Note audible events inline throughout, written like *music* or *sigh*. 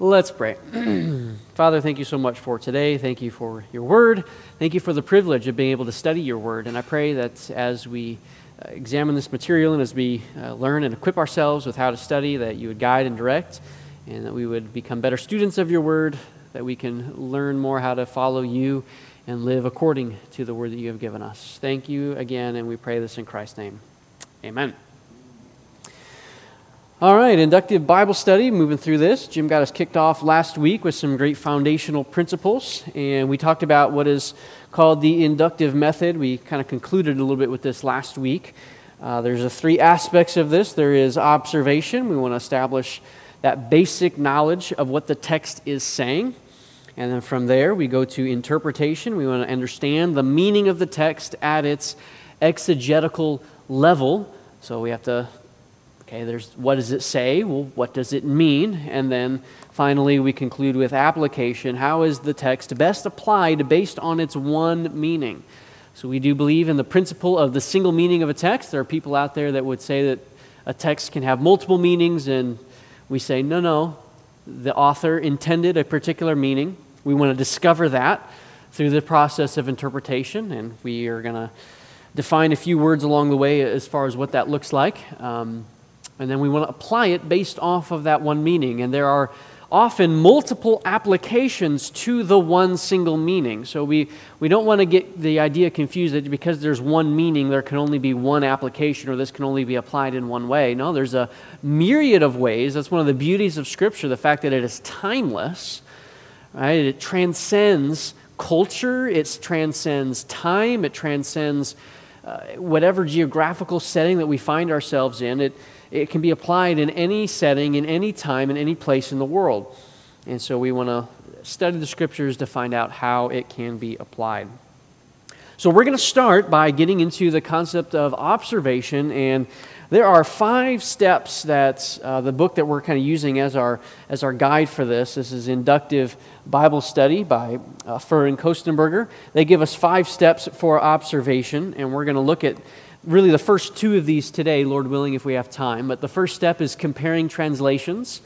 Let's pray. *clears throat* Father, thank you so much for today. Thank you for your word. Thank you for the privilege of being able to study your word. And I pray that as we uh, examine this material and as we uh, learn and equip ourselves with how to study, that you would guide and direct, and that we would become better students of your word, that we can learn more how to follow you and live according to the word that you have given us. Thank you again, and we pray this in Christ's name. Amen. All right, inductive Bible study, moving through this. Jim got us kicked off last week with some great foundational principles, and we talked about what is called the inductive method. We kind of concluded a little bit with this last week. Uh, there's a three aspects of this there is observation, we want to establish that basic knowledge of what the text is saying. And then from there, we go to interpretation. We want to understand the meaning of the text at its exegetical level. So we have to Okay, there's what does it say? Well, what does it mean? And then finally, we conclude with application. How is the text best applied based on its one meaning? So, we do believe in the principle of the single meaning of a text. There are people out there that would say that a text can have multiple meanings, and we say, no, no. The author intended a particular meaning. We want to discover that through the process of interpretation, and we are going to define a few words along the way as far as what that looks like. Um, and then we want to apply it based off of that one meaning. And there are often multiple applications to the one single meaning. So we, we don't want to get the idea confused that because there's one meaning, there can only be one application or this can only be applied in one way. No, there's a myriad of ways. That's one of the beauties of Scripture, the fact that it is timeless. Right? It transcends culture, it transcends time, it transcends uh, whatever geographical setting that we find ourselves in. It, it can be applied in any setting, in any time, in any place in the world. And so we want to study the scriptures to find out how it can be applied. So we're going to start by getting into the concept of observation and there are five steps that uh, the book that we're kind of using as our, as our guide for this. This is Inductive Bible Study by uh, and Kostenberger. They give us five steps for observation, and we're going to look at really the first two of these today, Lord willing, if we have time. But the first step is comparing translations.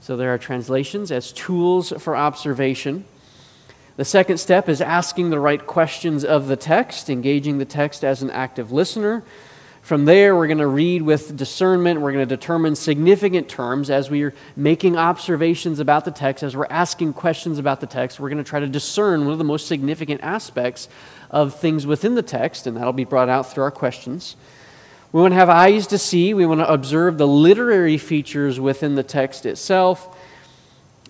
So there are translations as tools for observation. The second step is asking the right questions of the text, engaging the text as an active listener. From there, we're going to read with discernment. We're going to determine significant terms as we are making observations about the text, as we're asking questions about the text. We're going to try to discern one of the most significant aspects of things within the text, and that'll be brought out through our questions. We want to have eyes to see. We want to observe the literary features within the text itself.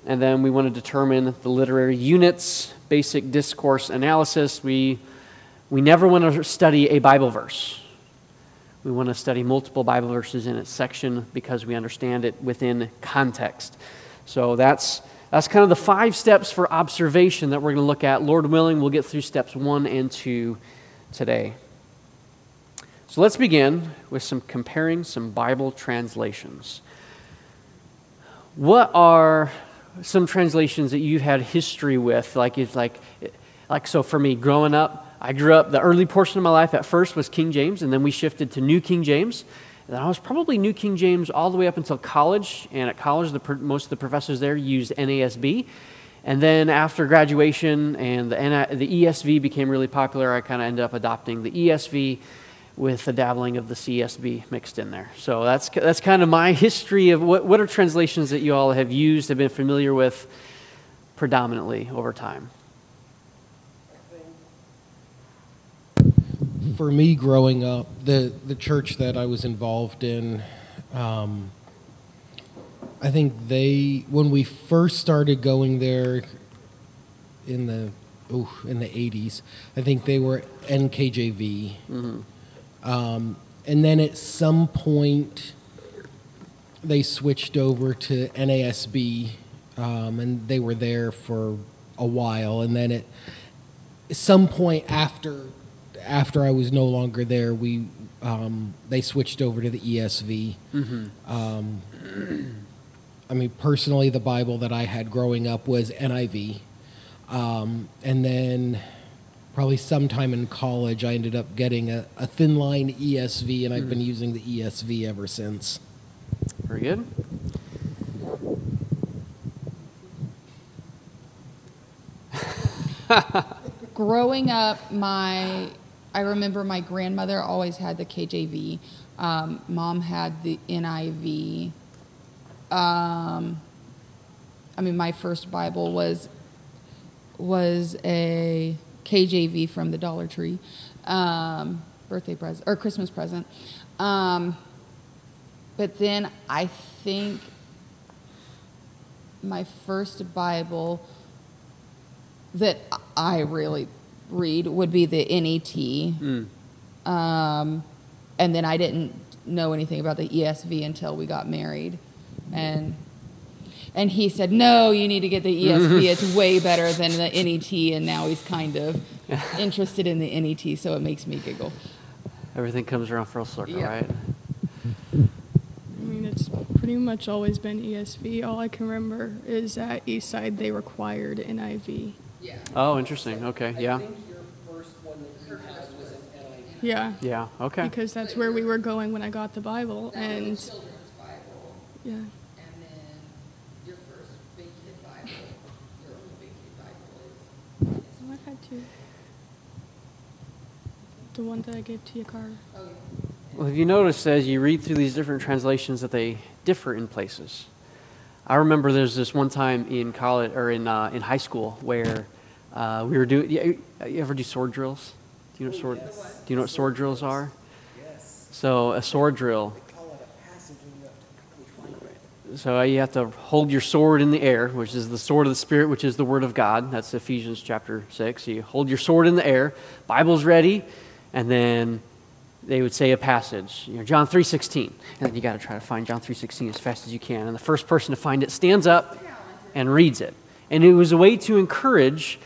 And then we want to determine the literary units, basic discourse analysis. We, we never want to study a Bible verse. We want to study multiple Bible verses in its section because we understand it within context. So that's, that's kind of the five steps for observation that we're going to look at. Lord willing, we'll get through steps one and two today. So let's begin with some comparing some Bible translations. What are some translations that you've had history with? Like, it's like, like so for me, growing up, I grew up, the early portion of my life at first was King James, and then we shifted to New King James. I was probably New King James all the way up until college. And at college, the, most of the professors there used NASB. And then after graduation and the, the ESV became really popular, I kind of ended up adopting the ESV with the dabbling of the CSB mixed in there. So that's, that's kind of my history of what, what are translations that you all have used, have been familiar with predominantly over time. For me growing up, the the church that I was involved in, um, I think they when we first started going there in the ooh, in the eighties, I think they were NKJV, mm-hmm. um, and then at some point they switched over to NASB, um, and they were there for a while, and then at some point after after I was no longer there, we um, they switched over to the ESV. Mm-hmm. Um, I mean, personally, the Bible that I had growing up was NIV, um, and then probably sometime in college, I ended up getting a, a thin line ESV, and I've been mm. using the ESV ever since. Very good. *laughs* growing up, my I remember my grandmother always had the KJV. Um, Mom had the NIV. Um, I mean, my first Bible was was a KJV from the Dollar Tree, um, birthday present or Christmas present. Um, but then I think my first Bible that I really read would be the NET. Um, and then I didn't know anything about the ESV until we got married. And and he said, "No, you need to get the ESV. *laughs* it's way better than the NET." And now he's kind of *laughs* interested in the NET, so it makes me giggle. Everything comes around full circle, Yeah. right? I mean, it's pretty much always been ESV. All I can remember is at Eastside they required NIV. Yeah. Oh, interesting. Okay, yeah. Yeah, Yeah, okay. because that's where we were going when I got the Bible, and children's Bible, yeah, and then your first big kid Bible, your only big kid Bible is. Oh, I had two. The one that I gave to Yakar. Oh. Well, have you noticed as you read through these different translations that they differ in places? I remember there's this one time in college or in uh, in high school where uh, we were doing. You, you ever do sword drills? Do you know what sword? Do you know what sword drills are? Yes. So a sword drill. Call it a passage and you have to quickly find it. So you have to hold your sword in the air, which is the sword of the Spirit, which is the Word of God. That's Ephesians chapter 6. You hold your sword in the air, Bible's ready, and then they would say a passage, you know, John 3.16. And then you got to try to find John 3.16 as fast as you can. And the first person to find it stands up and reads it. And it was a way to encourage,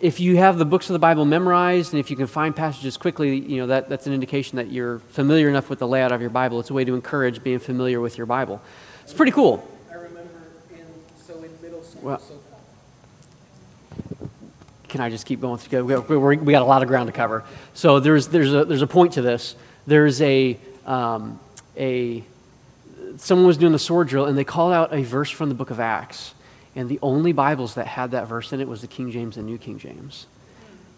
if you have the books of the Bible memorized and if you can find passages quickly, you know, that, that's an indication that you're familiar enough with the layout of your Bible. It's a way to encourage being familiar with your Bible. It's pretty cool. I remember in, so in middle school, Well- so Can I just keep going? we got a lot of ground to cover. So there's, there's, a, there's a point to this. There's a, um, a, someone was doing the sword drill and they called out a verse from the book of Acts. And the only Bibles that had that verse in it was the King James and New King James.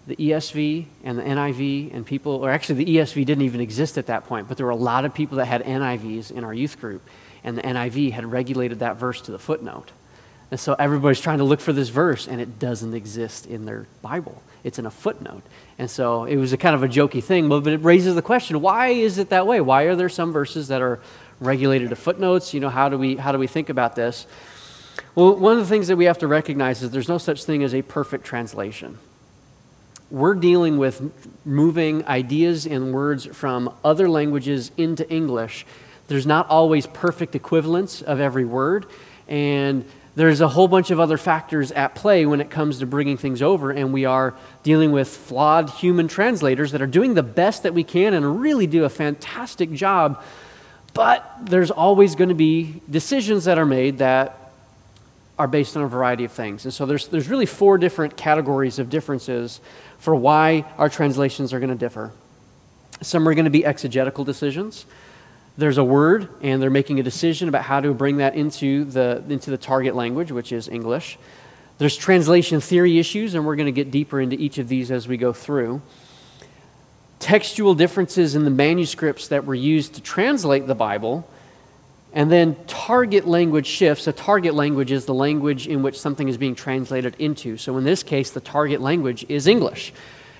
The ESV and the NIV and people, or actually the ESV didn't even exist at that point, but there were a lot of people that had NIVs in our youth group. And the NIV had regulated that verse to the footnote. And so everybody's trying to look for this verse, and it doesn't exist in their Bible. It's in a footnote. And so it was a kind of a jokey thing, but it raises the question why is it that way? Why are there some verses that are regulated to footnotes? You know, how do we, how do we think about this? Well, one of the things that we have to recognize is there's no such thing as a perfect translation. We're dealing with moving ideas and words from other languages into English. There's not always perfect equivalence of every word, and there's a whole bunch of other factors at play when it comes to bringing things over, and we are dealing with flawed human translators that are doing the best that we can and really do a fantastic job. But there's always going to be decisions that are made that are based on a variety of things. And so there's, there's really four different categories of differences for why our translations are going to differ. Some are going to be exegetical decisions. There's a word, and they're making a decision about how to bring that into the, into the target language, which is English. There's translation theory issues, and we're going to get deeper into each of these as we go through. Textual differences in the manuscripts that were used to translate the Bible and then target language shifts. A target language is the language in which something is being translated into. So in this case, the target language is English.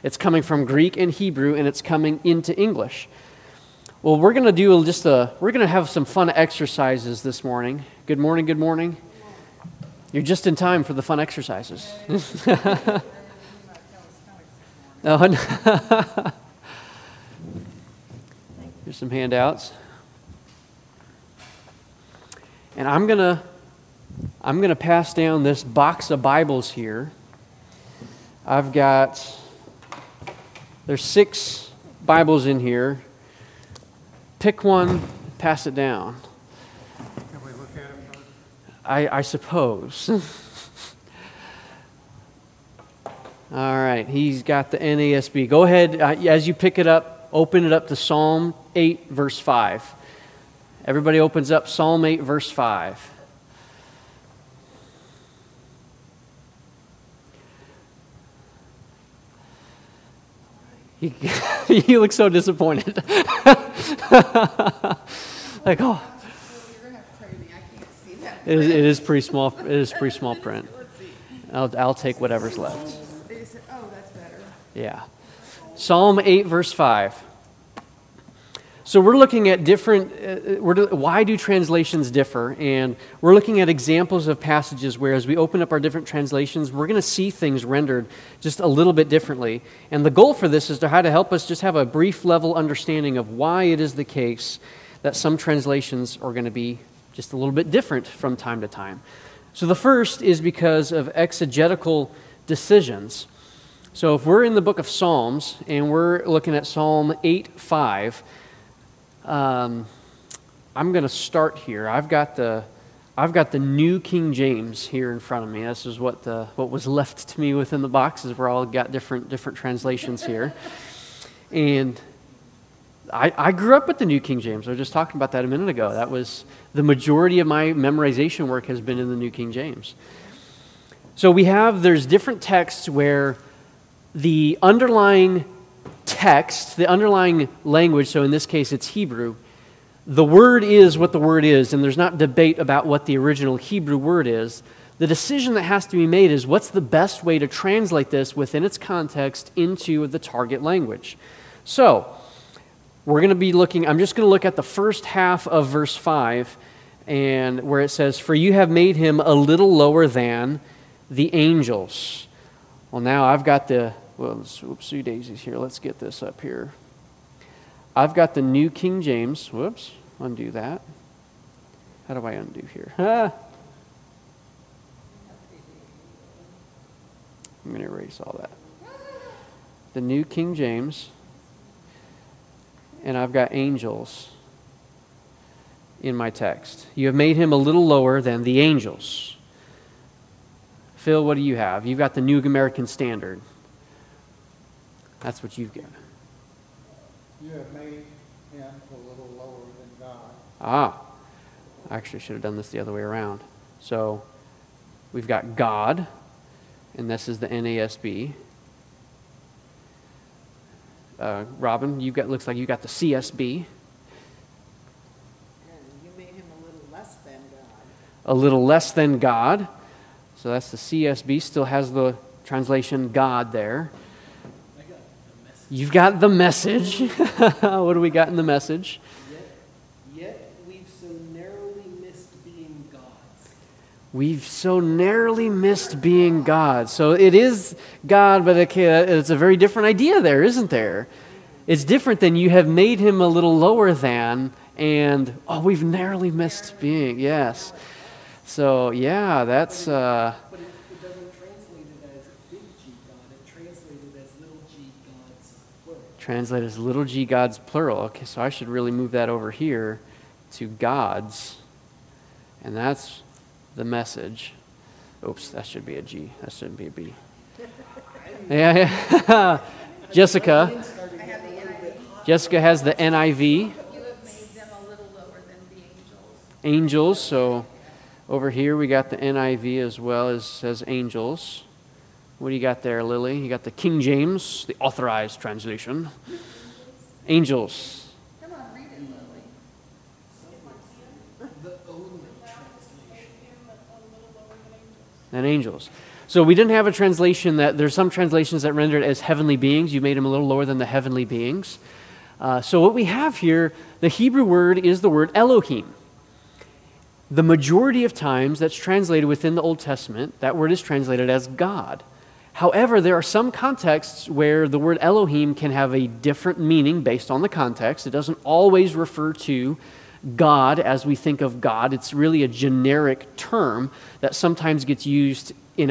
It's coming from Greek and Hebrew, and it's coming into English. Well, we're going to do just a, we're going to have some fun exercises this morning. Good morning, good morning. You're just in time for the fun exercises. *laughs* oh. *laughs* Here's some handouts. And I'm going to I'm going to pass down this box of Bibles here. I've got there's six Bibles in here. Pick one, pass it down. Can we look at? I, I suppose. *laughs* All right, he's got the NASB. Go ahead, uh, as you pick it up, open it up to Psalm 8, verse 5. Everybody opens up Psalm 8, verse 5. You, you look so disappointed. *laughs* *laughs* like, oh, You're gonna have to trade me. I can't see that. it is, it is pretty small. It is pretty small print. I'll, I'll take whatever's left. They just said, oh. Yeah. Psalm 8, verse 5. So we're looking at different, uh, we're, why do translations differ? And we're looking at examples of passages where, as we open up our different translations, we're going to see things rendered just a little bit differently. And the goal for this is to how to help us just have a brief level understanding of why it is the case that some translations are going to be just a little bit different from time to time. So the first is because of exegetical decisions. So if we're in the book of Psalms and we're looking at Psalm 8 5, um, I'm going to start here. I've got the I've got the New King James here in front of me. This is what the what was left to me within the boxes. We're all got different different translations here, and I, I grew up with the New King James. I was just talking about that a minute ago. That was the majority of my memorization work has been in the New King James. So we have there's different texts where the underlying text, the underlying language, so in this case it's Hebrew, the word is what the word is, and there's not debate about what the original Hebrew word is. The decision that has to be made is what's the best way to translate this within its context into the target language. So, we're going to be looking, I'm just going to look at the first half of verse 5, and where it says, For you have made him a little lower than the angels. Well, now I've got the well, oopsie daisies here. Let's get this up here. I've got the New King James. Whoops, undo that. How do I undo here? Ah. *laughs* I'm going to erase all that. The New King James. And I've got angels in my text. You have made him a little lower than the angels. Phil, what do you have? You've got the New American Standard. That's what you've got. You have made him a little lower than God. Ah, I actually should have done this the other way around. So we've got God, and this is the NASB. Uh, Robin, you got looks like you got the CSB. And you made him a little less than God. A little less than God. So that's the CSB. Still has the translation God there. You've got the message. *laughs* what do we got in the message? Yet, yet we've so narrowly missed being gods. We've so narrowly missed being God. So it is God, but it's a very different idea there, isn't there? It's different than you have made him a little lower than, and oh, we've narrowly missed being. Yes. So yeah, that's. Uh, But it, it doesn't translate it as big G God, it translated as little g gods, plural. translated as little g gods plural. Okay, so I should really move that over here to gods. And that's the message. Oops, that should be a G. That shouldn't be a B. *laughs* Yeah, yeah. *laughs* Jessica. Jessica has the NIV. You have made them a little lower than the angels. Angels. So over here we got the NIV as well as says angels. What do you got there, Lily? You got the King James, the authorized translation. Angels. Come on, read it, Lily. The only translation. than angels. So we didn't have a translation that there's some translations that render it as heavenly beings. You made them a little lower than the heavenly beings. Uh, so what we have here, the Hebrew word is the word Elohim. The majority of times that's translated within the Old Testament, that word is translated as God. However, there are some contexts where the word Elohim can have a different meaning based on the context. It doesn't always refer to God as we think of God. It's really a generic term that sometimes gets used in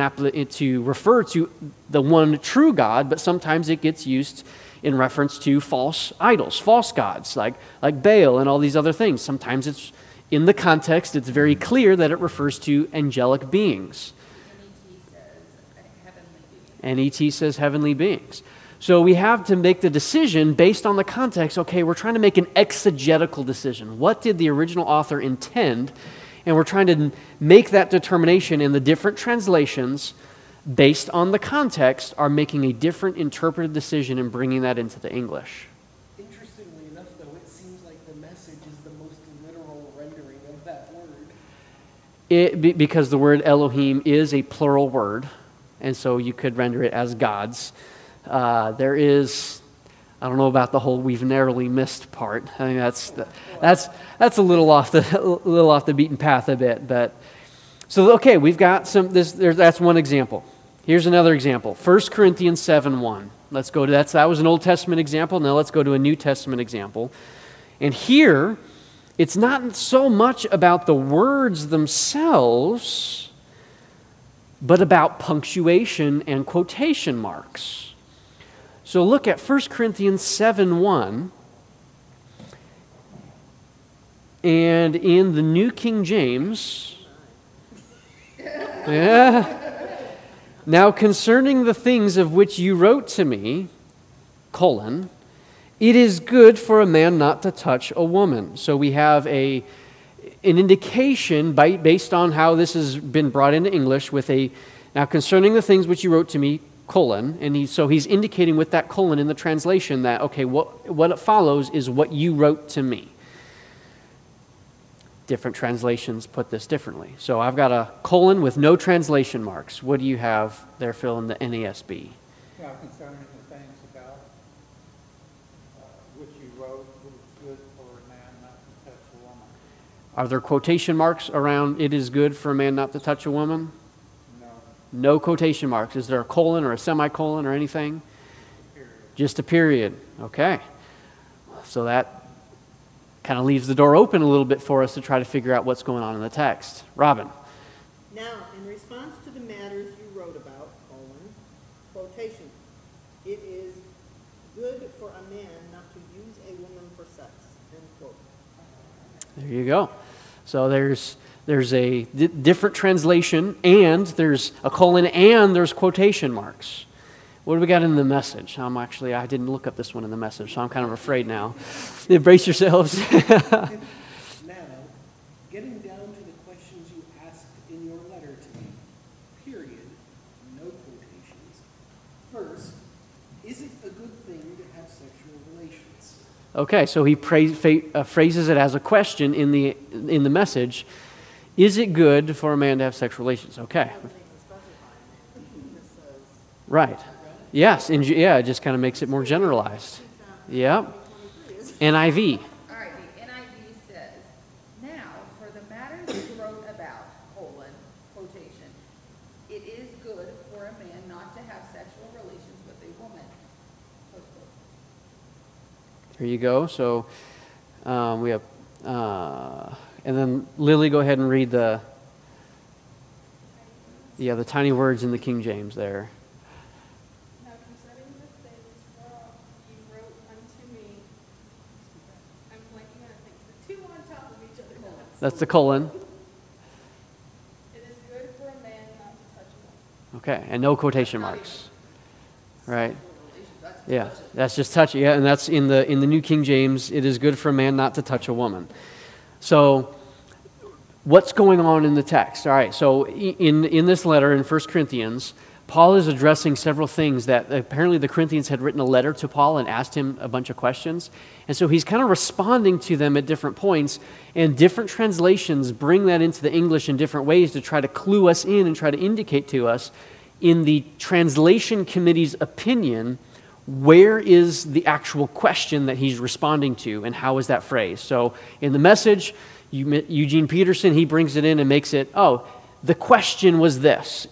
to refer to the one true God, but sometimes it gets used in reference to false idols, false gods, like, like Baal and all these other things. Sometimes it's in the context, it's very clear that it refers to angelic beings. NET says heavenly beings. So we have to make the decision based on the context. Okay, we're trying to make an exegetical decision. What did the original author intend? And we're trying to make that determination in the different translations based on the context, are making a different interpretive decision and bringing that into the English. Interestingly enough, though, it seems like the message is the most literal rendering of that word. It, because the word Elohim is a plural word, and so you could render it as gods. Uh, there is, I don't know about the whole we've narrowly missed part. I think that's that's that's a little off the *laughs* little off the beaten path a bit. But so okay, we've got some. This there, that's one example. Here's another example. 1 Corinthians seven one. Let's go to that's that was an Old Testament example. Now let's go to a New Testament example. And here, it's not so much about the words themselves, but about punctuation and quotation marks. So look at 1 Corinthians 7 1. And in the New King James, yeah. *laughs* Now concerning the things of which you wrote to me, colon, it is good for a man not to touch a woman. So we have a, an indication by, based on how this has been brought into English with a, now concerning the things which you wrote to me, colon, and he, so he's indicating with that colon in the translation that, okay, what, what it follows is what you wrote to me. Different translations put this differently. So I've got a colon with no translation marks. What do you have there, Phil, in the NASB? Yeah, concerning the things about, uh, which you wrote, it was good for a man not to touch a woman. Are there quotation marks around it is good for a man not to touch a woman? No, No quotation marks. Is there a colon or a semicolon or anything? period. Just a period. Okay. So that kind of leaves the door open a little bit for us to try to figure out what's going on in the text. Robin. Now, in response to the matters you wrote about, colon, quotation, it is good for a man not to use a woman for sex, end quote. There you go. So there's there's a different translation and there's a colon and there's quotation marks. What do we got in the message? I'm actually I didn't look up this one in the message, so I'm kind of afraid now. Embrace yourselves. *laughs* Now, getting down to the questions you asked in your letter to me, period, no quotations. First, is it a good thing to have sexual relations? Okay, so he uh, phrases it as a question in the, in the message Is it good for a man to have sexual relations? Okay. Right. Yes, in, yeah, it just kind of makes it more generalized. Yep. NIV. All right, the NIV says, now, for the matters you wrote about, colon, quotation, it is good for a man not to have sexual relations with a woman, close quote. There you go. So um, we have, uh, and then Lily, go ahead and read the, yeah, the tiny words in the King James there. Now concerning the things whereof you wrote unto me, I'm blanking on things, the two on top of each other. That's the colon. It is good for a man not to touch a. Okay, and no quotation marks. Right. Yeah, that's just touch. Yeah, and that's in the in the New King James. It is good for a man not to touch a woman. So, what's going on in the text? All right. So, in in this letter in 1 Corinthians, Paul is addressing several things that apparently the Corinthians had written a letter to Paul and asked him a bunch of questions, and so he's kind of responding to them at different points. And different translations bring that into the English in different ways to try to clue us in and try to indicate to us, in the translation committee's opinion, where is the actual question that he's responding to and how is that phrased? So in the message eugene peterson he brings it in and makes it oh the question was this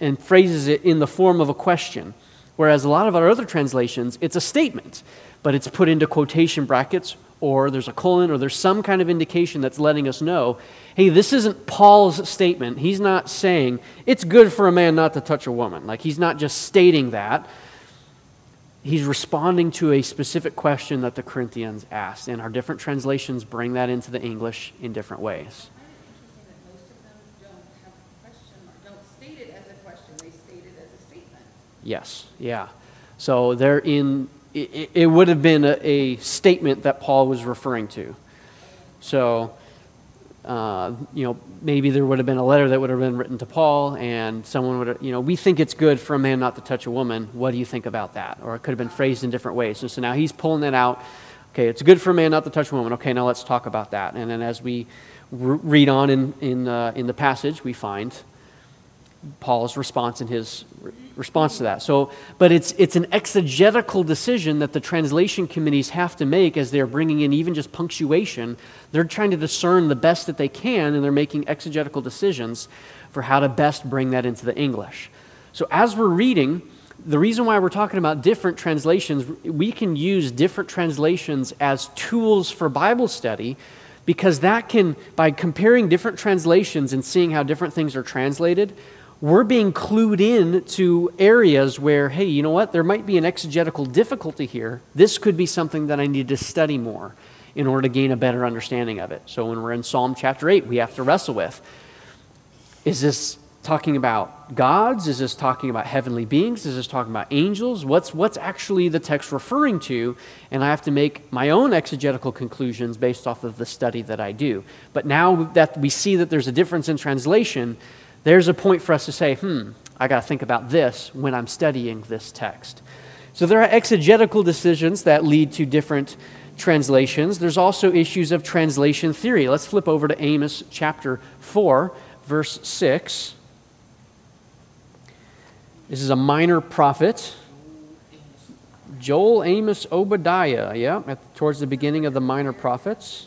and phrases it in the form of a question. Whereas a lot of our other translations it's a statement but it's put into quotation brackets or there's a colon or there's some kind of indication that's letting us know hey this isn't paul's statement. He's not saying it's good for a man not to touch a woman. Like he's not just stating that he's responding to a specific question that the Corinthians asked, and our different translations bring that into the English in different ways. Yes, yeah. So they're in, it, it would have been a, a statement that Paul was referring to. So uh, you know, maybe there would have been a letter that would have been written to Paul, and someone would, have, you know, we think it's good for a man not to touch a woman. What do you think about that? Or it could have been phrased in different ways. And so now he's pulling that out. Okay, it's good for a man not to touch a woman. Okay, now let's talk about that. And then as we re- read on in, in, uh, in the passage, we find Paul's response and his re- response to that. So, but it's, it's an exegetical decision that the translation committees have to make as they're bringing in even just punctuation. They're trying to discern the best that they can, and they're making exegetical decisions for how to best bring that into the English. So, as we're reading, the reason why we're talking about different translations, we can use different translations as tools for Bible study because that can, by comparing different translations and seeing how different things are translated, we're being clued in to areas where, hey, you know what, there might be an exegetical difficulty here. This could be something that I need to study more in order to gain a better understanding of it. So when we're in Psalm chapter 8, we have to wrestle with is this talking about gods? Is this talking about heavenly beings? Is this talking about angels? What's, what's actually the text referring to? And I have to make my own exegetical conclusions based off of the study that I do. But now that we see that there's a difference in translation, there's a point for us to say, hmm, I got to think about this when I'm studying this text. So there are exegetical decisions that lead to different translations. There's also issues of translation theory. Let's flip over to Amos chapter 4, verse 6. This is a minor prophet. Joel, Amos, Obadiah, yeah, at, towards the beginning of the minor prophets.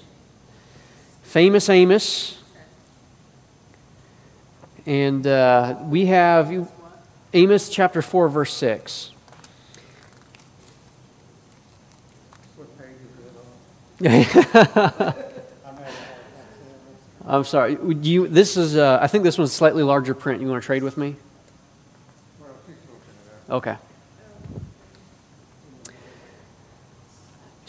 Famous Amos. And uh, we have Amos chapter 4, verse 6. What page is it on? I'm sorry. Would you, this is, uh, I think this one's slightly larger print. You want to trade with me? well, she's looking it up. Okay.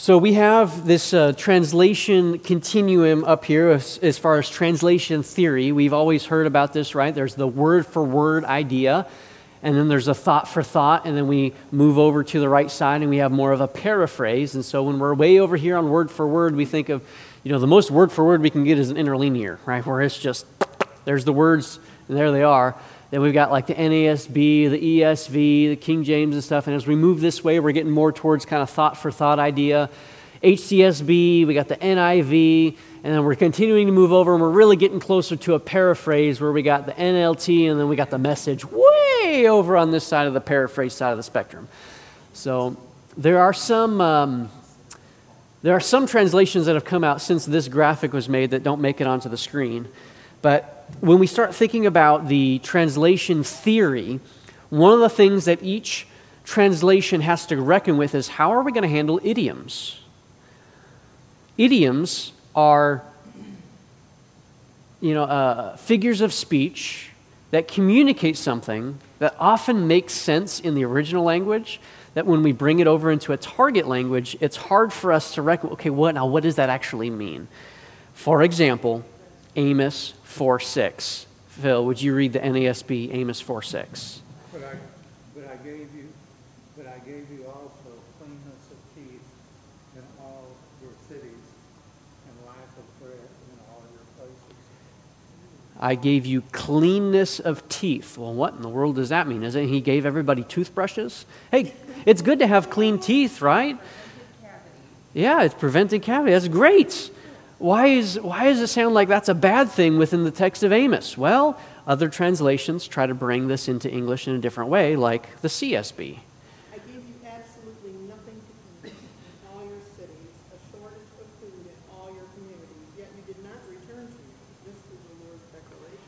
So we have this uh, translation continuum up here as, as far as translation theory. We've always heard about this, right? There's the word for word idea, and then there's a thought for thought, and then we move over to the right side and we have more of a paraphrase. And so when we're way over here on word for word, we think of, you know, the most word for word we can get is an interlinear, right? Where it's just, there's the words, and there they are. Then we've got like the NASB, the ESV, the King James and stuff. And as we move this way, we're getting more towards kind of thought for thought idea. HCSB, we got the NIV, and then we're continuing to move over, and we're really getting closer to a paraphrase where we got the NLT, and then we got the message way over on this side of the paraphrase side of the spectrum. So there are some. Um, there are some translations that have come out since this graphic was made that don't make it onto the screen. But when we start thinking about the translation theory, one of the things that each translation has to reckon with is how are we going to handle idioms? Idioms are you know, uh, figures of speech that communicate something that often makes sense in the original language, that when we bring it over into a target language, it's hard for us to reckon, okay, what now, what does that actually mean? For example, Amos 4 6. Phil, would you read the NASB Amos 4 6? But I, but I gave you, but I gave you also cleanness of teeth in all your cities and lack of bread in all your places. I gave you cleanness of teeth. Well, what in the world does that mean? Isn't it he gave everybody toothbrushes? Hey, it's good to have clean teeth, right? Yeah, it's preventing cavity. That's great. Why, is, why does it sound like that's a bad thing within the text of Amos? Well, other translations try to bring this into English in a different way, like the CSB. I gave you absolutely nothing to eat in all your cities, a shortage of food in all your communities, yet you did not return to me. This is the Lord's declaration.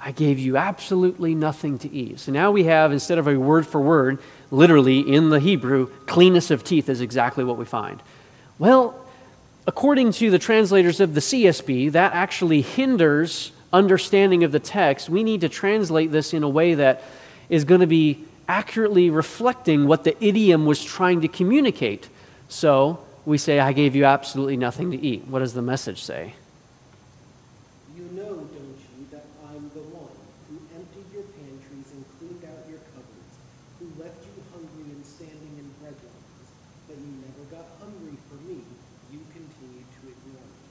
I gave you absolutely nothing to eat. So now we have, instead of a word for word, literally in the Hebrew, cleanness of teeth is exactly what we find. Well, according to the translators of the CSB, that actually hinders understanding of the text. We need to translate this in a way that is going to be accurately reflecting what the idiom was trying to communicate. So we say, I gave you absolutely nothing to eat. What does the message say? You know, don't you, that I'm the one who emptied your pantries and cleaned out your cupboards, who left you hungry and standing in bread lines, but you never got hungry for me. You continued to ignore me.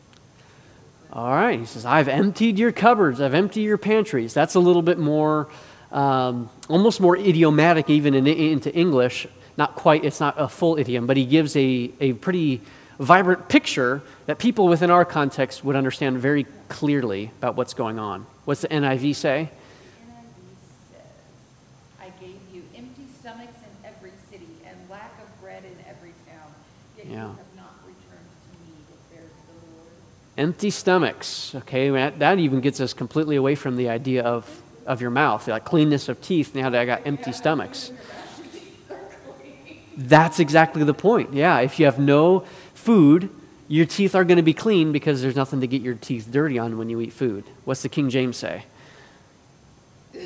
All right. He says, I've emptied your cupboards, I've emptied your pantries. That's a little bit more, um, almost more idiomatic even in, into English. Not quite, it's not a full idiom, but he gives a, a pretty vibrant picture that people within our context would understand very clearly about what's going on. What's the NIV say? NIV says, I gave you empty stomachs in every city and lack of bread in every town, yet you Yeah. have not returned to me, declares the Lord. Empty stomachs. Okay, that, even gets us completely away from the idea of, of your mouth, like cleanness of teeth. Now that I got empty stomachs. That's exactly the point. Yeah, if you have no food, your teeth are going to be clean because there's nothing to get your teeth dirty on when you eat food. What's the King James say? *laughs*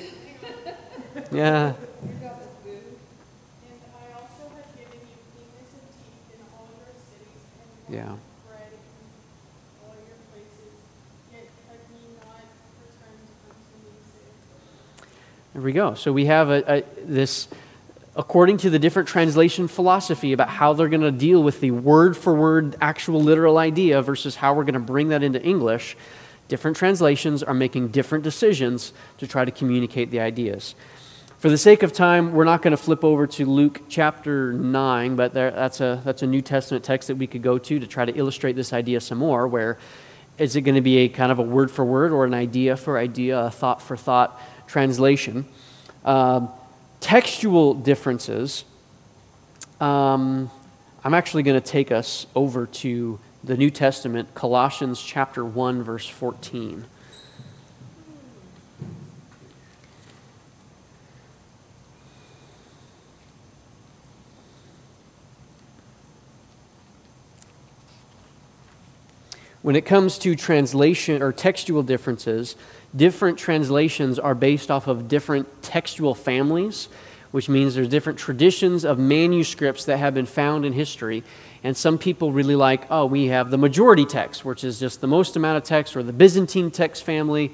Yeah. And I also have given you cleanness of teeth in all your cities and Yeah. lack of bread in all your places, yet have ye not returned unto me, saith the Lord. There we go. So we have a, a, this, according to the different translation philosophy, about how they're going to deal with the word for word, actual literal idea versus how we're going to bring that into English. Different translations are making different decisions to try to communicate the ideas. For the sake of time, we're not going to flip over to Luke chapter 9, but there, that's, a, that's a New Testament text that we could go to to try to illustrate this idea some more. Where is it going to be a kind of a word for word or an idea for idea, a thought for thought translation? Um, textual differences. Um, I'm actually going to take us over to the New Testament, Colossians chapter 1, verse 14. When it comes to translation or textual differences, different translations are based off of different textual families, which means there's different traditions of manuscripts that have been found in history. And some people really like, oh, we have the majority text, which is just the most amount of text, or the Byzantine text family.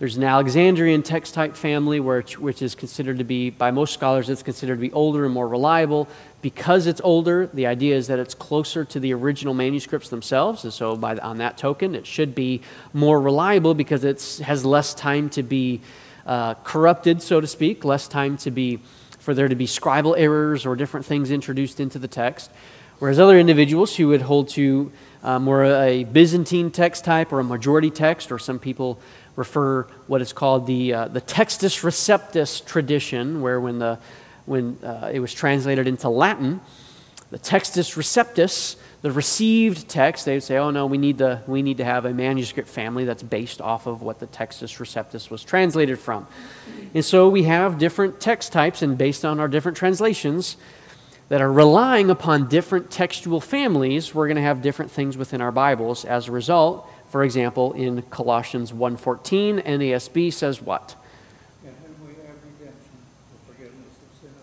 There's an Alexandrian text type family, which, which is considered to be, by most scholars, it's considered to be older and more reliable. Because it's older, the idea is that it's closer to the original manuscripts themselves. And so, by, on that token, it should be more reliable because it has less time to be uh, corrupted, so to speak, less time to be, for there to be scribal errors or different things introduced into the text. Whereas other individuals who would hold to more a Byzantine text type or a majority text, or some people refer what is called the, uh, the Textus Receptus tradition, where when, the, when uh, it was translated into Latin, the Textus Receptus, the received text, they would say, oh no, we need, the, we need to have a manuscript family that's based off of what the Textus Receptus was translated from. And so we have different text types, and based on our different translations, that are relying upon different textual families, we're going to have different things within our Bibles. As a result, for example, in Colossians 1:14, NASB says what? In whom we have redemption, the forgiveness of sins.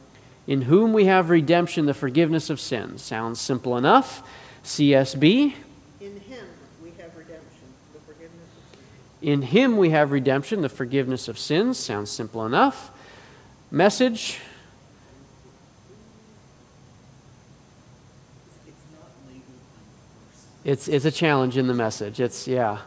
In whom we have redemption, the forgiveness of sins. Sounds simple enough. CSB, In him we have redemption, the forgiveness of sins. in him we have redemption, the forgiveness of sins. Sounds simple enough. Message, It's not labeled on the first. It's, it's a challenge in the message. It's, yeah.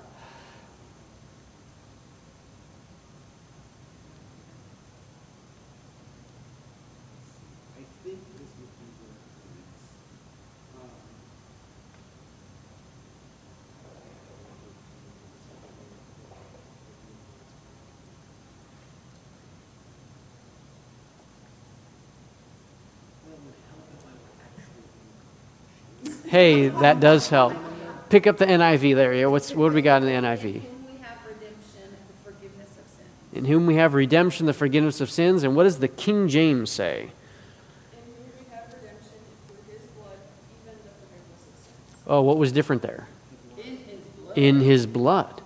Hey, that does help. Pick up the NIV there. Yeah, what's, what do we got in the NIV? In whom we have redemption, the forgiveness of sins. In whom we have redemption, the forgiveness of sins. And what does the King James say? In whom we have redemption through his blood, even the forgiveness of sins. Oh, what was different there? In his blood. In his blood.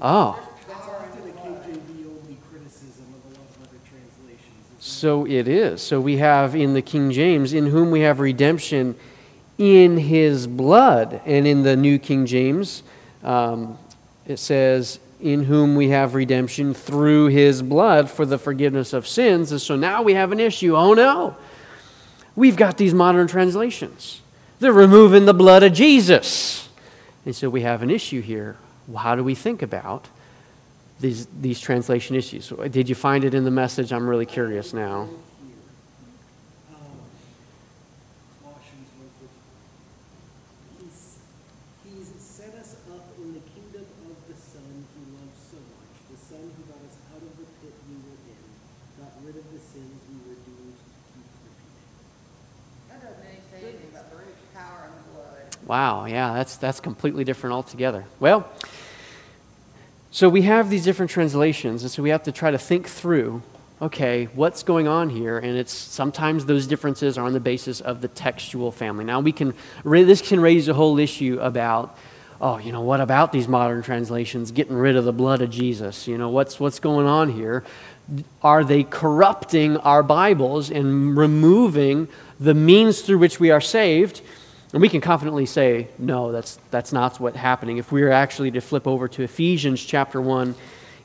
Oh, That's often KJV only criticism of a lot of other translations. so it is. So we have in the King James, in whom we have redemption in his blood. And in the New King James, um, it says, in whom we have redemption through his blood for the forgiveness of sins. And so now we have an issue. Oh no, we've got these modern translations. They're removing the blood of Jesus. And so we have an issue here. how do we think about these, these translation issues? Did you find it in the message? I'm really curious now. Here. Um, Colossians one fifteen. He's, he's set us up in the kingdom of the Son he loves so much, the Son who got us out of the pit we were in, got rid of the sins we were doomed to keep repeating. That doesn't say anything about the power and the blood. Wow, yeah, that's, that's completely different altogether. Well, so we have these different translations, and so we have to try to think through okay, what's going on here? And it's sometimes those differences are on the basis of the textual family. Now, we can, this can raise a whole issue about, oh, you know, what about these modern translations getting rid of the blood of Jesus? You know, what's, what's going on here? Are they corrupting our Bibles and removing the means through which we are saved? And we can confidently say, no, that's, that's not what's happening. If we are actually to flip over to Ephesians chapter 1,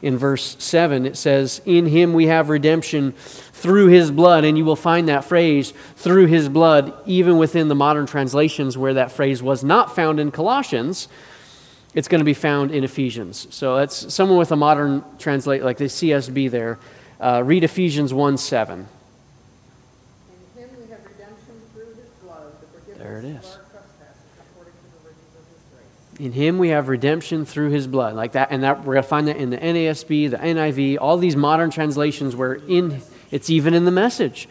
in verse 7, it says, In him we have redemption through his blood. And you will find that phrase, through his blood, even within the modern translations where that phrase was not found in Colossians. It's going to be found in Ephesians. So that's someone with a modern translate, like the CSB there. Uh, read Ephesians 1 7. In him we have redemption through his blood, the There it is. of our trespasses according to the riches of his grace. In him we have redemption through his blood. Like that, and that we're going to find that in the NASB, the NIV, all these modern translations where in it's even in the message.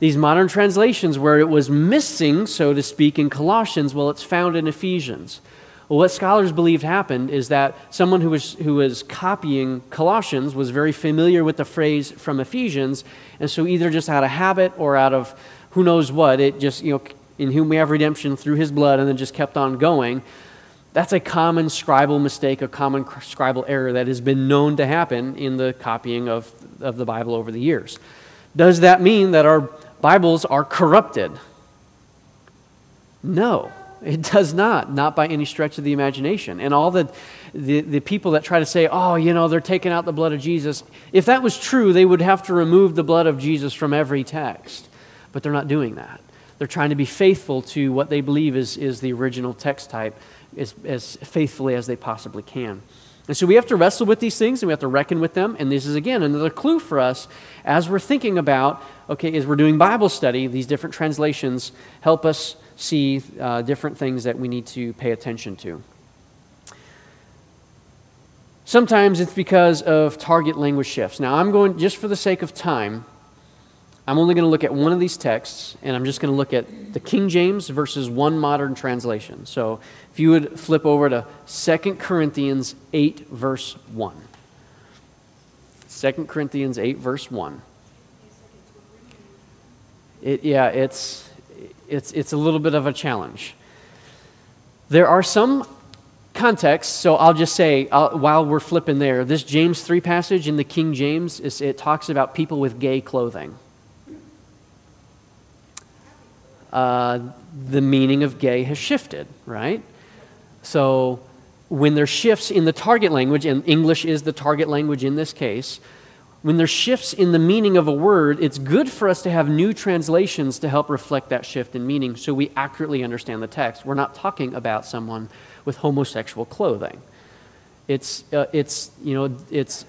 These modern translations where it was missing, so to speak, in Colossians, well, it's found in Ephesians. Well, what scholars believed happened is that someone who was, who was copying Colossians was very familiar with the phrase from Ephesians, and so either just out of habit or out of who knows what, it just, you know, in whom we have redemption through his blood, and then just kept on going. That's a common scribal mistake, a common scribal error that has been known to happen in the copying of, of the Bible over the years. Does that mean that our Bibles are corrupted? No, it does not, not by any stretch of the imagination. And all the, the, the people that try to say, oh, you know, they're taking out the blood of Jesus, if that was true, they would have to remove the blood of Jesus from every text. But they're not doing that. They're trying to be faithful to what they believe is, is the original text type as, as faithfully as they possibly can. And so we have to wrestle with these things and we have to reckon with them. And this is, again, another clue for us as we're thinking about, okay, as we're doing Bible study, these different translations help us see uh, different things that we need to pay attention to. Sometimes it's because of target language shifts. Now, I'm going, just for the sake of time, I'm only going to look at one of these texts, and I'm just going to look at the King James versus one modern translation. So if you would flip over to 2 Corinthians 8, verse 1. 2 Corinthians 8, verse 1. It, yeah, it's, it's, it's a little bit of a challenge. There are some contexts, so I'll just say uh, while we're flipping there, this James 3 passage in the King James, is, it talks about people with gay clothing. Uh, the meaning of gay has shifted, right? So when there's shifts in the target language, and English is the target language in this case, when there's shifts in the meaning of a word, it's good for us to have new translations to help reflect that shift in meaning so we accurately understand the text. We're not talking about someone with homosexual clothing. It's, uh, it's you know, it's,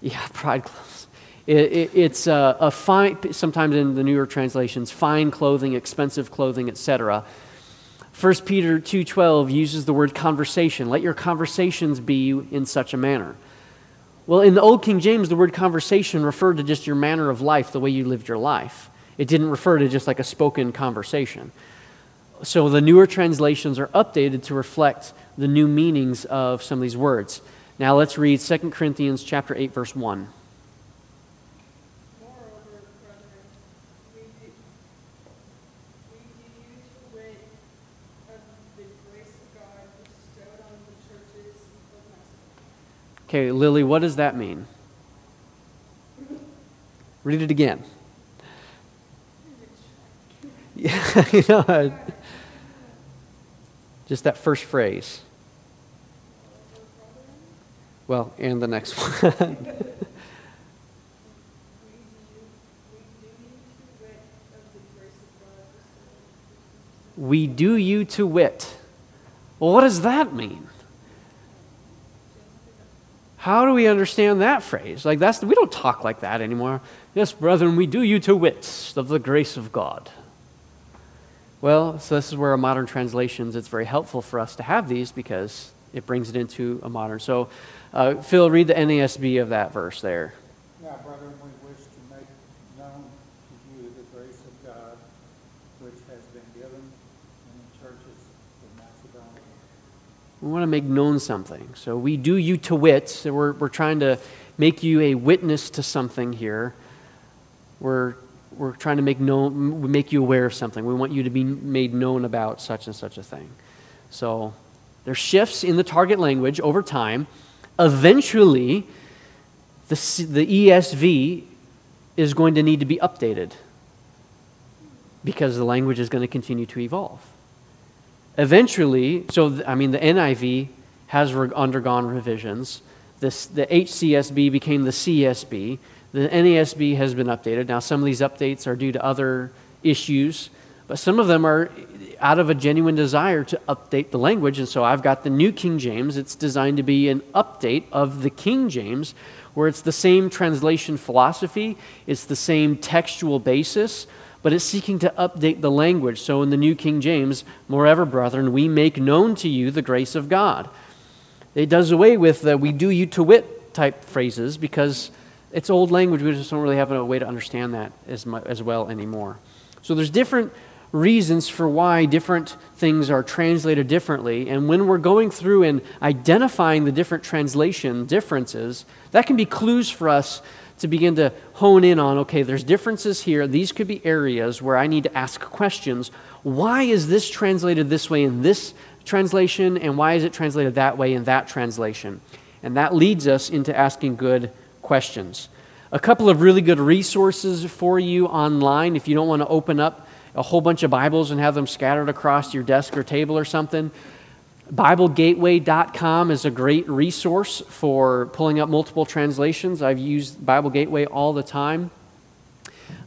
yeah, *laughs* pride clothes. It, it, it's a, a fine, sometimes in the newer translations, fine clothing, expensive clothing, etc. 1 Peter 2.12 uses the word conversation. Let your conversations be in such a manner. Well, in the Old King James, the word conversation referred to just your manner of life, the way you lived your life. It didn't refer to just like a spoken conversation. So the newer translations are updated to reflect the new meanings of some of these words. Now let's read 2 Corinthians chapter 8 verse 1. Moreover, brethren, we do, we do you to wit of the grace of God bestowed on the churches of Macedonia. Okay, Lily, what does that mean? Read it again. Yeah, *laughs* you know, just that first phrase. Well, and the next one. *laughs* We do you to wit. Well, what does that mean? How do we understand that phrase? Like that's we don't talk like that anymore. Yes, brethren, we do you to wits of the grace of God. Well, so this is where our modern translations, it's very helpful for us to have these because it brings it into a modern. So, uh, Phil, read the NASB of that verse there. Brethren, we wish to make known to you the grace of God, which has been given in the churches of Macedonia. We want to make known something. So we do you to wit. So we're, we're trying to make you a witness to something here. We're, we're trying to make, known, make you aware of something. We want you to be made known about such and such a thing. So there's shifts in the target language over time. Eventually, the, the ESV is going to need to be updated because the language is going to continue to evolve eventually, so I mean, the NIV has re- undergone revisions. This, the HCSB became the CSB. The NASB has been updated. Now, some of these updates are due to other issues, but some of them are out of a genuine desire to update the language. And so I've got the New King James. It's designed to be an update of the King James, where it's the same translation philosophy, it's the same textual basis, but it's seeking to update the language. So in the New King James, moreover, brethren, we make known to you the grace of God. It does away with the we do you to wit type phrases because it's old language. We just don't really have a way to understand that as, mu as well anymore. So there's different reasons for why different things are translated differently. And when we're going through and identifying the different translation differences, that can be clues for us to begin to hone in on okay, there's differences here. These could be areas where I need to ask questions. Why is this translated this way in this translation, and why is it translated that way in that translation? And that leads us into asking good questions. A couple of really good resources for you online if you don't want to open up a whole bunch of Bibles and have them scattered across your desk or table or something. BibleGateway.com is a great resource for pulling up multiple translations. I've used Bible Gateway all the time.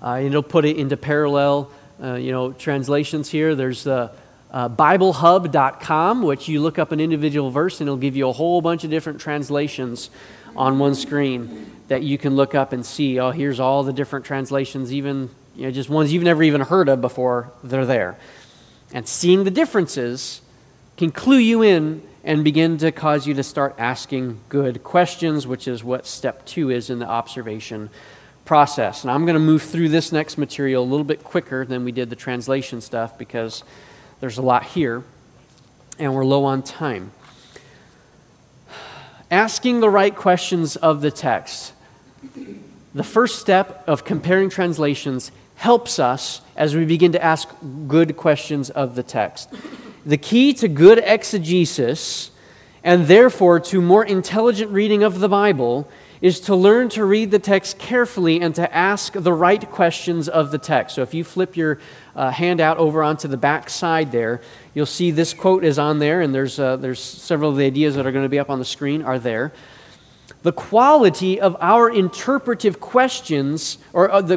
Uh, it'll put it into parallel, uh, you know, translations here. There's uh, uh, BibleHub.com, which you look up an individual verse and it'll give you a whole bunch of different translations on one screen that you can look up and see. Oh, here's all the different translations, even you know, just ones you've never even heard of before. They're there, and seeing the differences can clue you in and begin to cause you to start asking good questions, which is what step two is in the observation process. And I'm going to move through this next material a little bit quicker than we did the translation stuff because there's a lot here and we're low on time. Asking the right questions of the text. The first step of comparing translations helps us as we begin to ask good questions of the text. The key to good exegesis, and therefore to more intelligent reading of the Bible, is to learn to read the text carefully and to ask the right questions of the text. So if you flip your uh, handout over onto the back side there, you'll see this quote is on there, and there's, uh, there's several of the ideas that are going to be up on the screen are there the quality of our interpretive questions, or uh, the,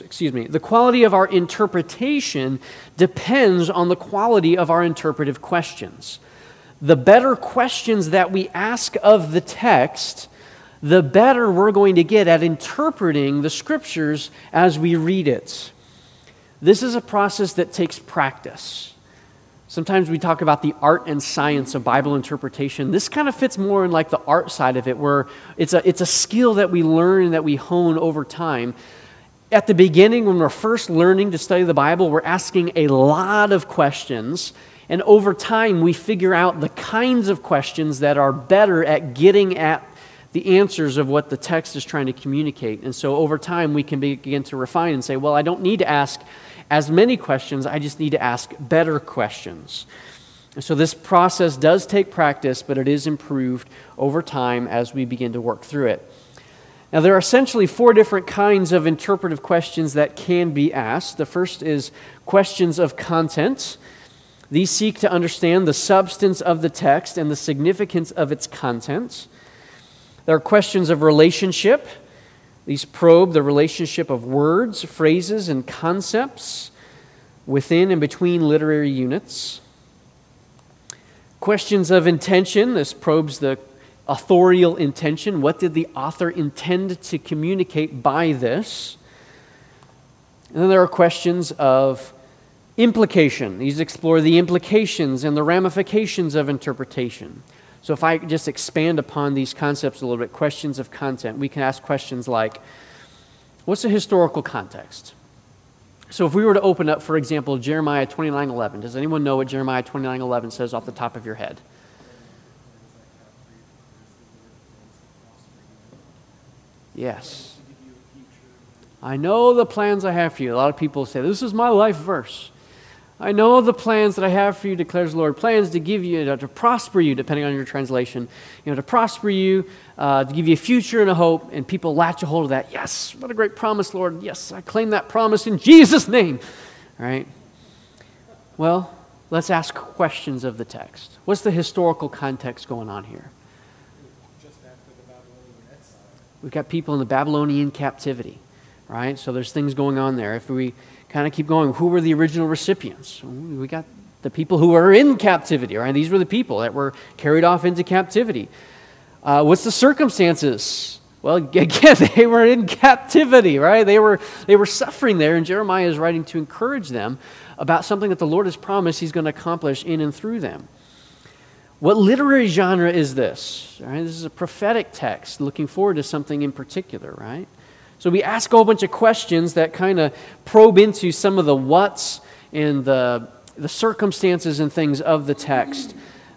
excuse me, the quality of our interpretation depends on the quality of our interpretive questions. The better questions that we ask of the text, the better we're going to get at interpreting the scriptures as we read it. This is a process that takes practice. Sometimes we talk about the art and science of Bible interpretation. This kind of fits more in like the art side of it, where it's a, it's a skill that we learn and that we hone over time. At the beginning, when we're first learning to study the Bible, we're asking a lot of questions. And over time, we figure out the kinds of questions that are better at getting at the answers of what the text is trying to communicate. And so over time, we can begin to refine and say, well, I don't need to ask as many questions, I just need to ask better questions. So, this process does take practice, but it is improved over time as we begin to work through it. Now, there are essentially four different kinds of interpretive questions that can be asked. The first is questions of content. These seek to understand the substance of the text and the significance of its content. There are questions of relationship. These probe the relationship of words, phrases, and concepts within and between literary units. Questions of intention. This probes the authorial intention. What did the author intend to communicate by this? And then there are questions of implication. These explore the implications and the ramifications of interpretation. So, if I just expand upon these concepts a little bit, questions of content, we can ask questions like what's the historical context? So, if we were to open up, for example, Jeremiah 29 11, does anyone know what Jeremiah 29 11 says off the top of your head? Yes. I know the plans I have for you. A lot of people say, This is my life verse. I know the plans that I have for you, declares the Lord. Plans to give you, to prosper you, depending on your translation. You know, to prosper you, uh, to give you a future and a hope. And people latch a hold of that. Yes, what a great promise, Lord. Yes, I claim that promise in Jesus' name. All right? Well, let's ask questions of the text. What's the historical context going on here? We've got people in the Babylonian captivity, right? So there's things going on there. If we kind of keep going, who were the original recipients? We got the people who were in captivity, right? These were the people that were carried off into captivity. Uh, what's the circumstances? Well, *laughs* again, they were in captivity, right? They were, they were suffering there, and Jeremiah is writing to encourage them about something that the Lord has promised he's going to accomplish in and through them. What literary genre is this? Right? This is a prophetic text looking forward to something in particular, right? So we ask a whole bunch of questions that kind of probe into some of the what's and the, the circumstances and things of the text.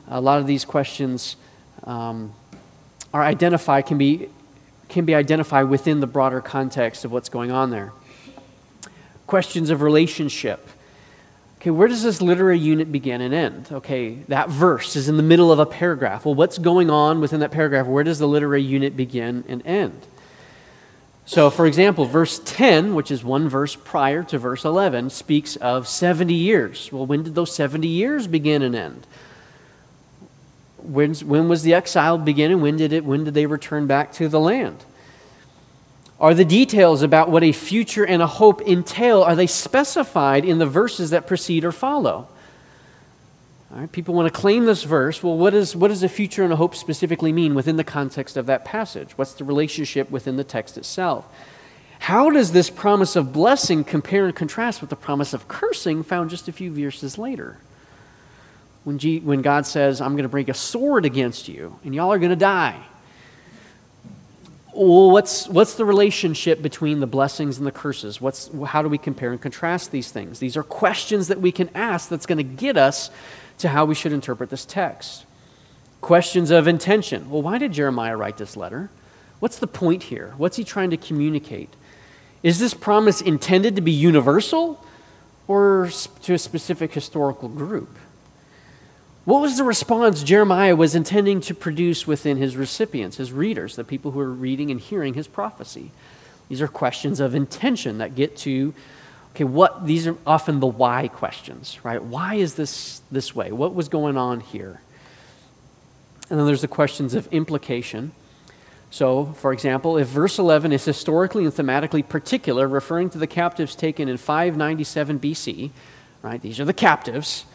A lot of these questions um, are identified, can be, can be identified within the broader context of what's going on there. Questions of relationship. Okay, where does this literary unit begin and end? Okay, that verse is in the middle of a paragraph. Well, what's going on within that paragraph? Where does the literary unit begin and end? So, for example, verse 10, which is one verse prior to verse 11, speaks of 70 years. Well, when did those 70 years begin and end? When, when was the exile begin and when did, it, when did they return back to the land? Are the details about what a future and a hope entail, are they specified in the verses that precede or follow? All right, people want to claim this verse. Well, what, is, what does a future and a hope specifically mean within the context of that passage? What's the relationship within the text itself? How does this promise of blessing compare and contrast with the promise of cursing found just a few verses later? When, G, when God says, I'm going to bring a sword against you, and y'all are going to die. Well, what's, what's the relationship between the blessings and the curses? What's, how do we compare and contrast these things? These are questions that we can ask that's going to get us to how we should interpret this text. Questions of intention. Well, why did Jeremiah write this letter? What's the point here? What's he trying to communicate? Is this promise intended to be universal or to a specific historical group? What was the response Jeremiah was intending to produce within his recipients, his readers, the people who are reading and hearing his prophecy? These are questions of intention that get to okay, what these are often the why questions, right? Why is this this way? What was going on here? And then there's the questions of implication. So, for example, if verse 11 is historically and thematically particular, referring to the captives taken in 597 BC, right? These are the captives.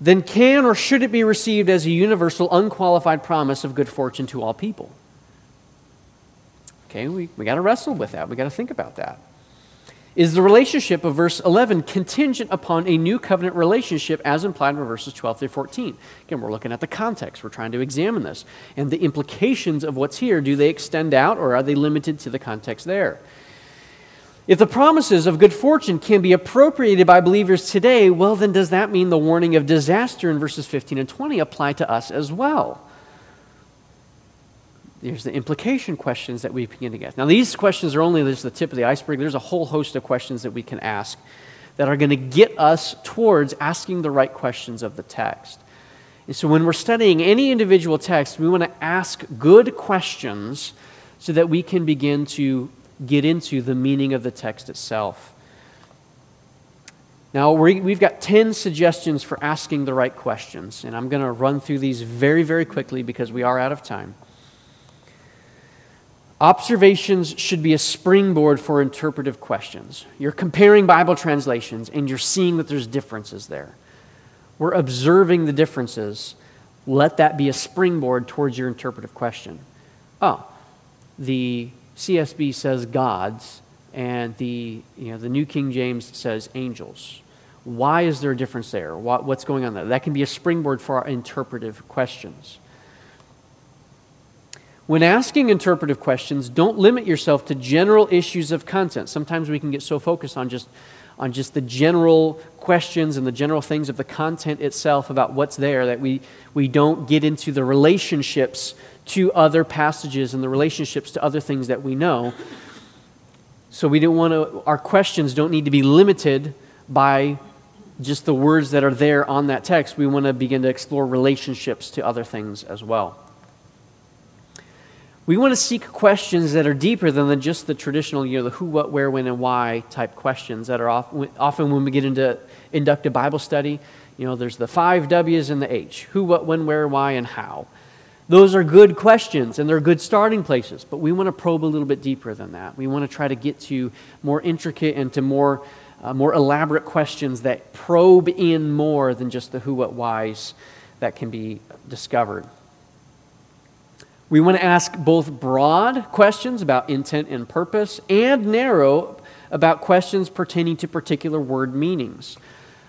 Then can or should it be received as a universal, unqualified promise of good fortune to all people? Okay, we, we got to wrestle with that. We got to think about that. Is the relationship of verse 11 contingent upon a new covenant relationship as implied in verses 12 through 14? Again, we're looking at the context. We're trying to examine this. And the implications of what's here do they extend out or are they limited to the context there? If the promises of good fortune can be appropriated by believers today, well, then does that mean the warning of disaster in verses 15 and 20 apply to us as well? There's the implication questions that we begin to get. Now, these questions are only just the tip of the iceberg. There's a whole host of questions that we can ask that are going to get us towards asking the right questions of the text. And so, when we're studying any individual text, we want to ask good questions so that we can begin to get into the meaning of the text itself. Now, we've got 10 suggestions for asking the right questions, and I'm going to run through these very, very quickly because we are out of time. Observations should be a springboard for interpretive questions. You're comparing Bible translations and you're seeing that there's differences there. We're observing the differences. let that be a springboard towards your interpretive question. Oh, the CSB says gods, and the, you know, the New King James says angels. Why is there a difference there? What, what's going on there? That can be a springboard for our interpretive questions. When asking interpretive questions, don't limit yourself to general issues of content. Sometimes we can get so focused on just, on just the general questions and the general things of the content itself about what's there that we, we don't get into the relationships to other passages and the relationships to other things that we know. So we don't want to, our questions don't need to be limited by just the words that are there on that text. We want to begin to explore relationships to other things as well. We want to seek questions that are deeper than the, just the traditional, you know, the who, what, where, when, and why type questions that are often, often when we get into inductive Bible study. You know, there's the five W's and the H who, what, when, where, why, and how. Those are good questions and they're good starting places, but we want to probe a little bit deeper than that. We want to try to get to more intricate and to more, uh, more elaborate questions that probe in more than just the who, what, whys that can be discovered. We want to ask both broad questions about intent and purpose and narrow about questions pertaining to particular word meanings.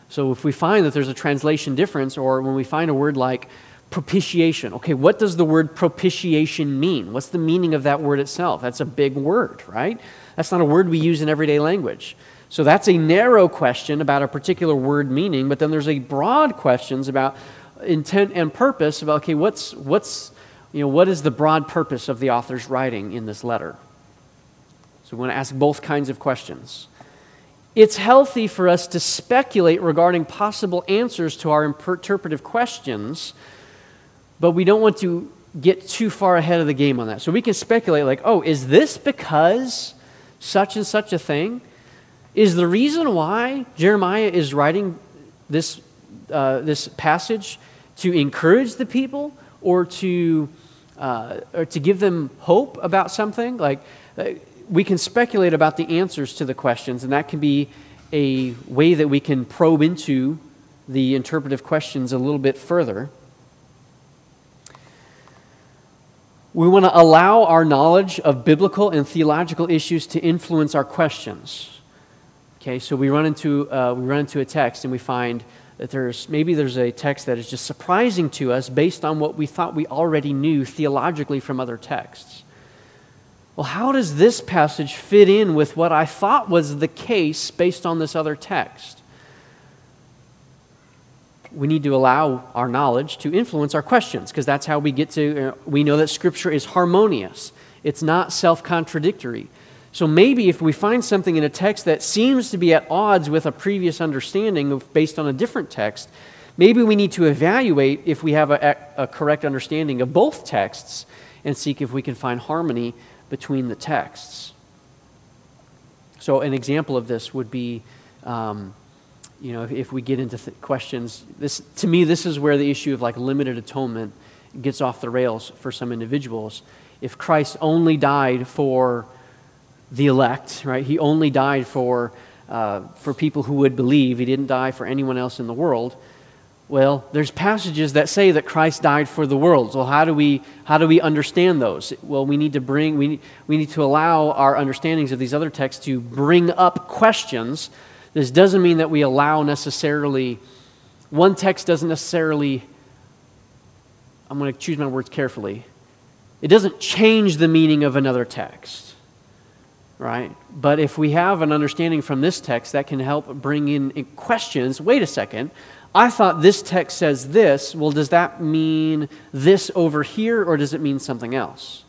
So if we find that there's a translation difference, or when we find a word like propitiation, okay, what does the word propitiation mean? What's the meaning of that word itself? That's a big word, right? That's not a word we use in everyday language. So that's a narrow question about a particular word meaning, but then there's a broad questions about intent and purpose about okay, what's what's you know, what is the broad purpose of the author's writing in this letter? So we want to ask both kinds of questions. It's healthy for us to speculate regarding possible answers to our interpretive questions, but we don't want to get too far ahead of the game on that. So we can speculate, like, oh, is this because such and such a thing? Is the reason why Jeremiah is writing this, uh, this passage to encourage the people or to uh, or to give them hope about something. Like uh, we can speculate about the answers to the questions, and that can be a way that we can probe into the interpretive questions a little bit further. We want to allow our knowledge of biblical and theological issues to influence our questions. Okay, so we run into, uh, we run into a text and we find that there's maybe there's a text that is just surprising to us based on what we thought we already knew theologically from other texts. Well, how does this passage fit in with what I thought was the case based on this other text? We need to allow our knowledge to influence our questions because that's how we get to, uh, we know that Scripture is harmonious, it's not self contradictory. So maybe if we find something in a text that seems to be at odds with a previous understanding of, based on a different text, maybe we need to evaluate if we have a, a correct understanding of both texts and seek if we can find harmony between the texts. So, an example of this would be, um, you know, if, if, we get into th- questions, this, to me, this is where the issue of like limited atonement gets off the rails for some individuals. If Christ only died for the elect, right? He only died for, uh, for people who would believe. He didn't die for anyone else in the world. Well, there's passages that say that Christ died for the world. So how do we how do we understand those? Well, we need to bring we we need to allow our understandings of these other texts to bring up questions. This doesn't mean that we allow necessarily one text doesn't necessarily I'm going to choose my words carefully. It doesn't change the meaning of another text right? But if we have an understanding from this text, that can help bring in questions. Wait a second. I thought this text says this. Well, does that mean this over here, or does it mean something else?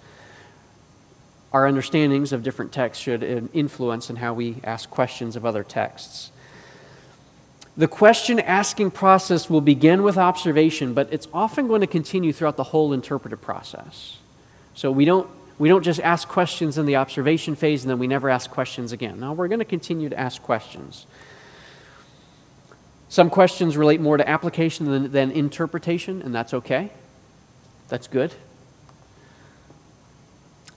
Our understandings of different texts should uh, influence in how we ask questions of other texts. The question asking process will begin with observation, but it's often going to continue throughout the whole interpretive process. So we don't we don't just ask questions in the observation phase and then we never ask questions again. Now we're going to continue to ask questions. Some questions relate more to application than, than interpretation, and that's okay. That's good.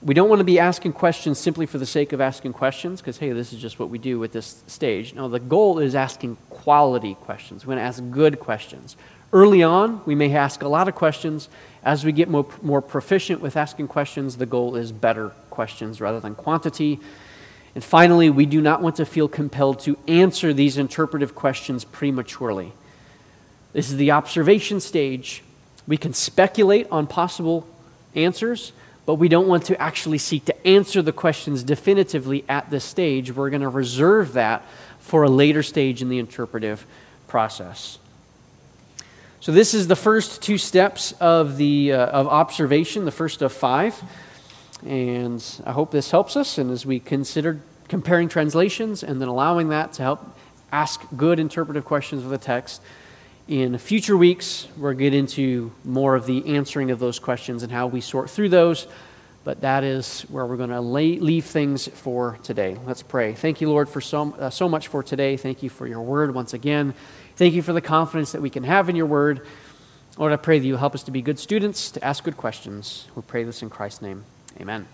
We don't want to be asking questions simply for the sake of asking questions, because, hey, this is just what we do at this stage. No, the goal is asking quality questions. We want to ask good questions, Early on, we may ask a lot of questions. As we get more, more proficient with asking questions, the goal is better questions rather than quantity. And finally, we do not want to feel compelled to answer these interpretive questions prematurely. This is the observation stage. We can speculate on possible answers, but we don't want to actually seek to answer the questions definitively at this stage. We're going to reserve that for a later stage in the interpretive process. So, this is the first two steps of, the, uh, of observation, the first of five. And I hope this helps us. And as we consider comparing translations and then allowing that to help ask good interpretive questions of the text, in future weeks, we'll get into more of the answering of those questions and how we sort through those. But that is where we're going to leave things for today. Let's pray. Thank you, Lord, for so, uh, so much for today. Thank you for your word once again. Thank you for the confidence that we can have in your word. Lord, I pray that you help us to be good students, to ask good questions. We pray this in Christ's name. Amen.